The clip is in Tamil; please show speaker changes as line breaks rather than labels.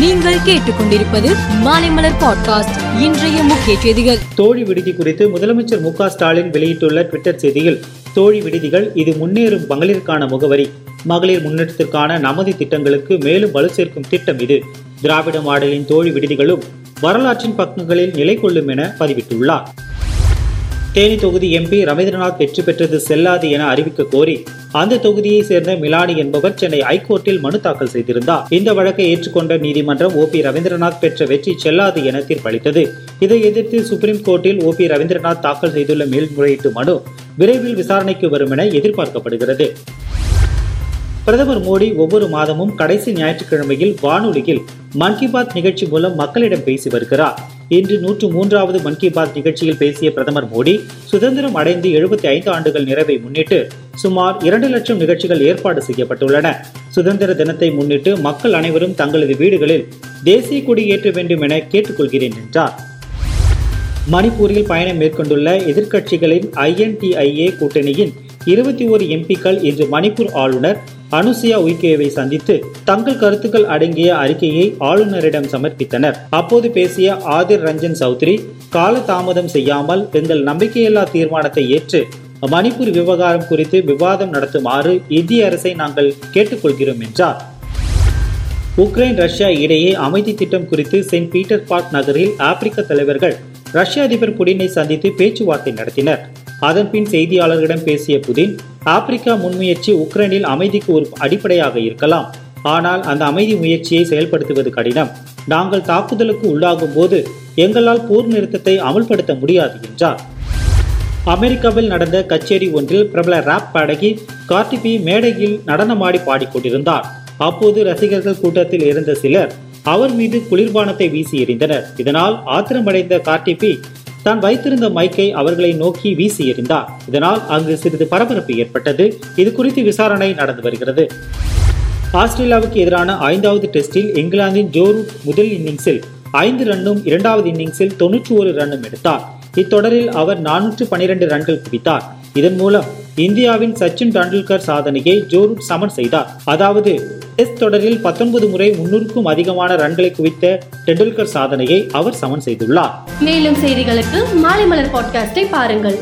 நீங்கள் கேட்டுக்கொண்டிருப்பது மாலைமலர் பாட்காஸ்ட் இன்றைய முக்கிய செய்திகள்.
தோழி விடுதி குறித்து முதலமைச்சர் மு ஸ்டாலின் வெளியிட்டுள்ள ட்விட்டர் செய்தியில் தோழி விடுதிகள் இது முன்னேறும் மகளிருக்கான முகவரி. மகளிர் முன்னேற்றத்திற்கான நமது திட்டங்களுக்கு மேலும் வலு சேர்க்கும் திட்டம் இது. திராவிட மாடலின் தோழி விடுதிகளும் வரலாற்றின் பக்கங்களில் நிலை கொள்ளும் என பதிவிட்டுள்ளார். தேனி தொகுதி எம்பி ரவீந்திரநாத் வெற்றி பெற்றது செல்லாது என அறிவிக்க கோரி அந்த தொகுதியை சேர்ந்த மிலானி என்பவர் சென்னை ஐகோர்ட்டில் மனு தாக்கல் செய்திருந்தார். இந்த வழக்கை ஏற்றுக்கொண்ட நீதிமன்றம் ஓ பி ரவீந்திரநாத் பெற்ற வெற்றி செல்லாது என தீர்ப்பளித்தது இதை எதிர்த்து சுப்ரீம் கோர்ட்டில் ஓ பி ரவீந்திரநாத் தாக்கல் செய்துள்ள மேல்முறையீட்டு மனு விரைவில் விசாரணைக்கு வரும் என எதிர்பார்க்கப்படுகிறது. பிரதமர் மோடி ஒவ்வொரு மாதமும் கடைசி ஞாயிற்றுக்கிழமையில் வானொலியில் மன் கி பாத் நிகழ்ச்சி மூலம் மக்களிடம் பேசி வருகிறார். இன்று நூற்று மூன்றாவது மன் கி பாத் நிகழ்ச்சியில் பேசிய பிரதமர் மோடி சுதந்திரம் அடைந்து எழுபத்தி ஐந்து ஆண்டுகள் நிறைவை முன்னிட்டு சுமார் இரண்டு லட்சம் நிகழ்ச்சிகள் ஏற்பாடு செய்யப்பட்டுள்ளன. சுதந்திர தினத்தை முன்னிட்டு மக்கள் அனைவரும் தங்களது வீடுகளில் தேசிய கொடி ஏற்ற வேண்டும் என கேட்டுக்கொள்கிறேன் என்றார். மணிப்பூரில் பயணம் மேற்கொண்டுள்ள எதிர்க்கட்சிகளின் ஐஎன்டிஐஏ கூட்டணியின் இருபத்தி ஓரு எம்பிக்கள் இன்று மணிப்பூர் ஆளுநர் அனுசியா உய்கேவை சந்தித்து தங்கள் கருத்துக்கள் அடங்கிய அறிக்கையை ஆளுநரிடம் சமர்ப்பித்தனர். அப்போது பேசிய ஆதிர் ரஞ்சன் சௌத்ரி கால தாமதம் செய்யாமல் எங்கள் நம்பிக்கையில்லா தீர்மானத்தை ஏற்று மணிப்பூர் விவகாரம் குறித்து விவாதம் நடத்துமாறு இந்திய அரசை நாங்கள் கேட்டுக்கொள்கிறோம் என்றார். உக்ரைன் ரஷ்யா இடையே அமைதி திட்டம் குறித்து செயின்ட் பீட்டர்ஸ்பர்க் நகரில் ஆப்பிரிக்க தலைவர்கள் ரஷ்ய அதிபர் புடினை சந்தித்து பேச்சுவார்த்தை நடத்தினர். அதன்பின் செய்தியாளர்களிடம் பேசிய புதின் ஆப்பிரிக்கா முன்முயற்சி உக்ரைனில் அமைதிக்கு ஒரு அடிப்படையாக இருக்கலாம். ஆனால் அந்த அமைதி முயற்சியை செயல்படுத்துவது கடினம். நாங்கள் தாக்குதலுக்கு உள்ளாகும் போது எங்களால் போர் நிறுத்தத்தை அமல்படுத்த முடியாது என்றார். அமெரிக்காவில் நடந்த கச்சேரி ஒன்றில் பிரபல ராப் பாடகி கார்டிபி மேடையில் நடனமாடி பாடிக்கொண்டிருந்தார். அப்போது ரசிகர்கள் கூட்டத்தில் இருந்த சிலர் அவர் மீது குளிர்பானத்தை வீசி எறிந்தனர். இதனால் ஆத்திரமடைந்த கார்டிபி தான் வைத்திருந்த மைக்கை அவர்களை நோக்கி வீசி எறிந்தார். இதனால் அங்கு சிறிது பரபரப்பு ஏற்பட்டது. இது குறித்து விசாரணை நடந்து வருகிறது. ஆஸ்திரேலியாவுக்கு எதிரான ஐந்தாவது டெஸ்டில் இங்கிலாந்தின் ஜோ முதல் இன்னிங்ஸில் ஐந்து ரன்னும் இரண்டாவது இன்னிங்ஸில் தொன்னூற்றி ஒரு ரன்னும் எடுத்தார். இத்தொடரில் அவர் நானூற்று பனிரெண்டு ரன்கள் குவித்தார். இதன் மூலம் இந்தியாவின் சச்சின் டெண்டுல்கர் சாதனையை ஜோரூட் சமன் செய்தார். அதாவது டெஸ்ட் தொடரில் பத்தொன்பது முறை முன்னூறுக்கும் அதிகமான ரன்களை குவித்த டெண்டுல்கர் சாதனையை அவர் சமன் செய்துள்ளார்.
மேலும் செய்திகளுக்கு மாலை மலர் பாட்காஸ்டை பாருங்கள்.